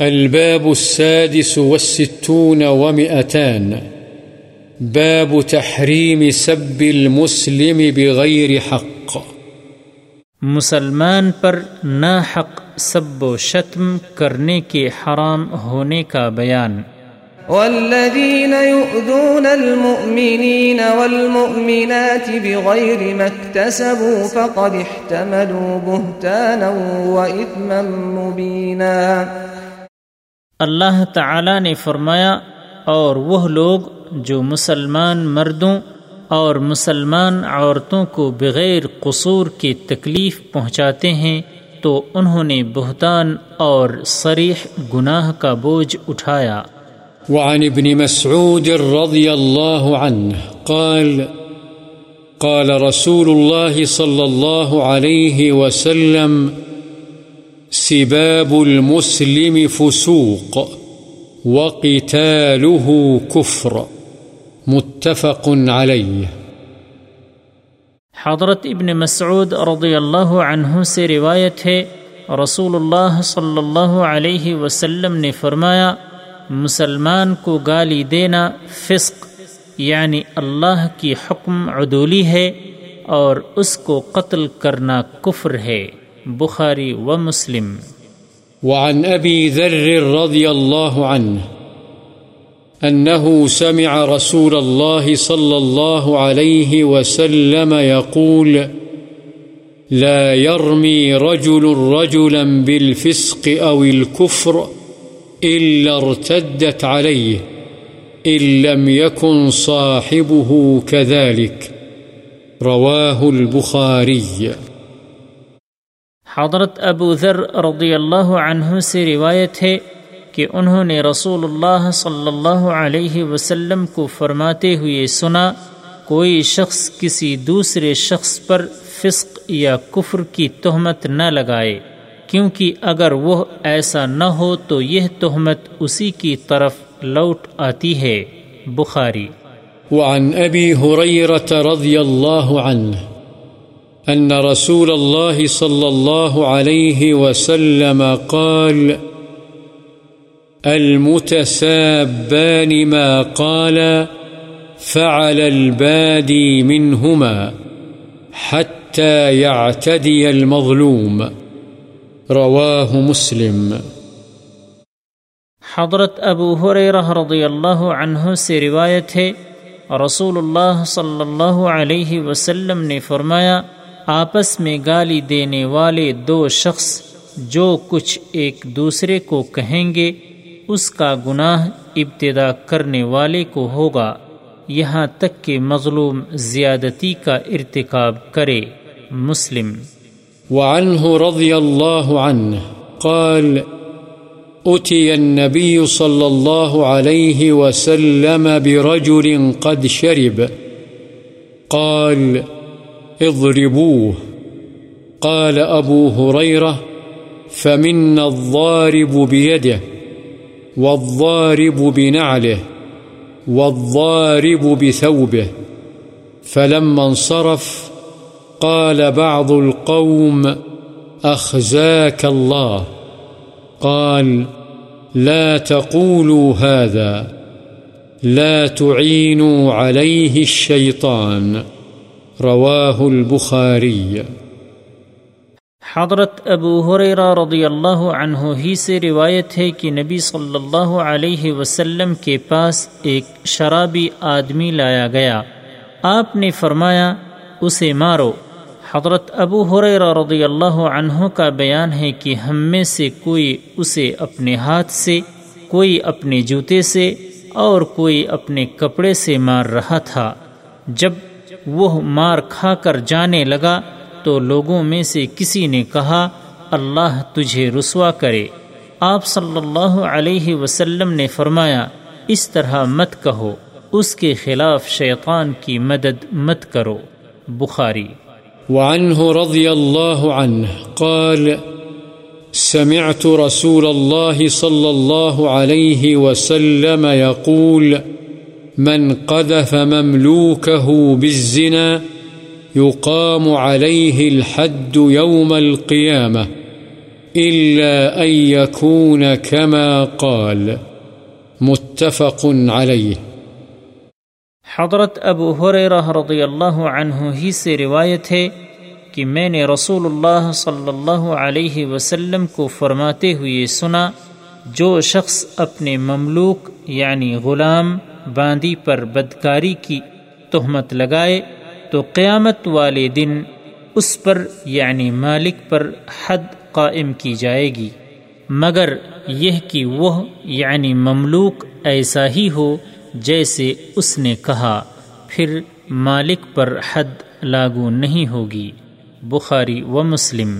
الباب السادس والستون ومئتان. باب تحريم سب المسلم بغير حق. مسلمان پر ناحق سب و شتم کرنے کے حرام ہونے کا بیان. والذين يؤذون المؤمنين والمؤمنات بغير ما اكتسبوا فقد احتملوا بهتانا وإثما مبينا اللہ تعالی نے فرمایا، اور وہ لوگ جو مسلمان مردوں اور مسلمان عورتوں کو بغیر قصور کے تکلیف پہنچاتے ہیں، تو انہوں نے بہتان اور صریح گناہ کا بوجھ اٹھایا۔ وعن ابن مسعود رضي الله عنه قال قال رسول الله صلى الله عليه وسلم سباب المسلم فسوق وقتاله كفر. متفق عليه. حضرت ابن مسعود رضی اللہ عنہ سے روایت ہے رسول اللہ صلی اللہ علیہ وسلم نے فرمایا، مسلمان کو گالی دینا فسق یعنی اللہ کی حکم عدولی ہے اور اس کو قتل کرنا کفر ہے۔ بخاری و مسلم۔ وعن أبي ذر رضي الله عنه أنه سمع رسول الله صلى الله عليه وسلم يقول لا يرمي رجل رجلا بالفسق أو الكفر إلا ارتدت عليه إن لم يكن صاحبه كذلك رواه البخاري حضرت ابو ذر رضی اللہ عنہ سے روایت ہے کہ انہوں نے رسول اللہ صلی اللہ علیہ وسلم کو فرماتے ہوئے سنا، کوئی شخص کسی دوسرے شخص پر فسق یا کفر کی تہمت نہ لگائے، کیونکہ اگر وہ ایسا نہ ہو تو یہ تہمت اسی کی طرف لوٹ آتی ہے۔ بخاری۔ وعن أبي هريرة رضي الله أن رسول الله صلى الله عليه وسلم قال، المتسابان ما قال، فعل البادي منهما حتى يعتدي المظلوم. رواه مسلم. حضرت ابو حریرہ رضی اللہ عنہ سے روایت ہے، رسول اللہ صلی اللہ علیہ وسلم نے فرمایا آپس میں گالی دینے والے دو شخص جو کچھ ایک دوسرے کو کہیں گے، اس کا گناہ ابتدا کرنے والے کو ہوگا۔ یہاں تک کہ مظلوم زیادتی کا ارتکاب کرے۔ مسلم۔ وعنه رضي الله عنه قال أتي النبي صلى الله عليه وسلم برجل قد شرب قال اضربوه. قال أبو هريرة فمنا الضارب بيده، والضارب بنعله، والضارب بثوبه. فلما انصرف قال بعض القوم أخزاك الله. قال لا تقولوا هذا، لا تعينوا عليه الشيطان. رواه البخاري حضرت ابو حریرہ رضی اللہ عنہ ہی سے روایت ہے کہ نبی صلی اللہ علیہ وسلم کے پاس ایک شرابی آدمی لایا گیا۔ آپ نے فرمایا، اسے مارو۔ حضرت ابو حریرہ رضی اللہ عنہ کا بیان ہے کہ ہم میں سے کوئی اسے اپنے ہاتھ سے، کوئی اپنے جوتے سے اور کوئی اپنے کپڑے سے مار رہا تھا۔ جب وہ مار کھا کر جانے لگا تو لوگوں میں سے کسی نے کہا، اللہ تجھے رسوا کرے۔ آپ صلی اللہ علیہ وسلم نے فرمایا، اس طرح مت کہو، اس کے خلاف شیطان کی مدد مت کرو۔ بخاری۔ وعنه رضي الله عنه قال، سمعت رسول الله صلى الله عليه وسلم يقول من قذف مملوكه بالزنا يقام عليه الحد يوم القيامة إلا أن يكون كما قال. متفق عليه. حضرت ابو حریرہ رضی اللہ عنہ ہی سے روایت ہے کہ میں نے رسول اللہ صلی اللہ علیہ وسلم کو فرماتے ہوئے سنا، جو شخص اپنے مملوک یعنی غلام باندی پر بدکاری کی تہمت لگائے تو قیامت والے دن اس پر یعنی مالک پر حد قائم کی جائے گی۔ مگر یہ کہ وہ یعنی مملوک ایسا ہی ہو جیسے اس نے کہا، پھر مالک پر حد لاگو نہیں ہوگی۔ بخاری و مسلم۔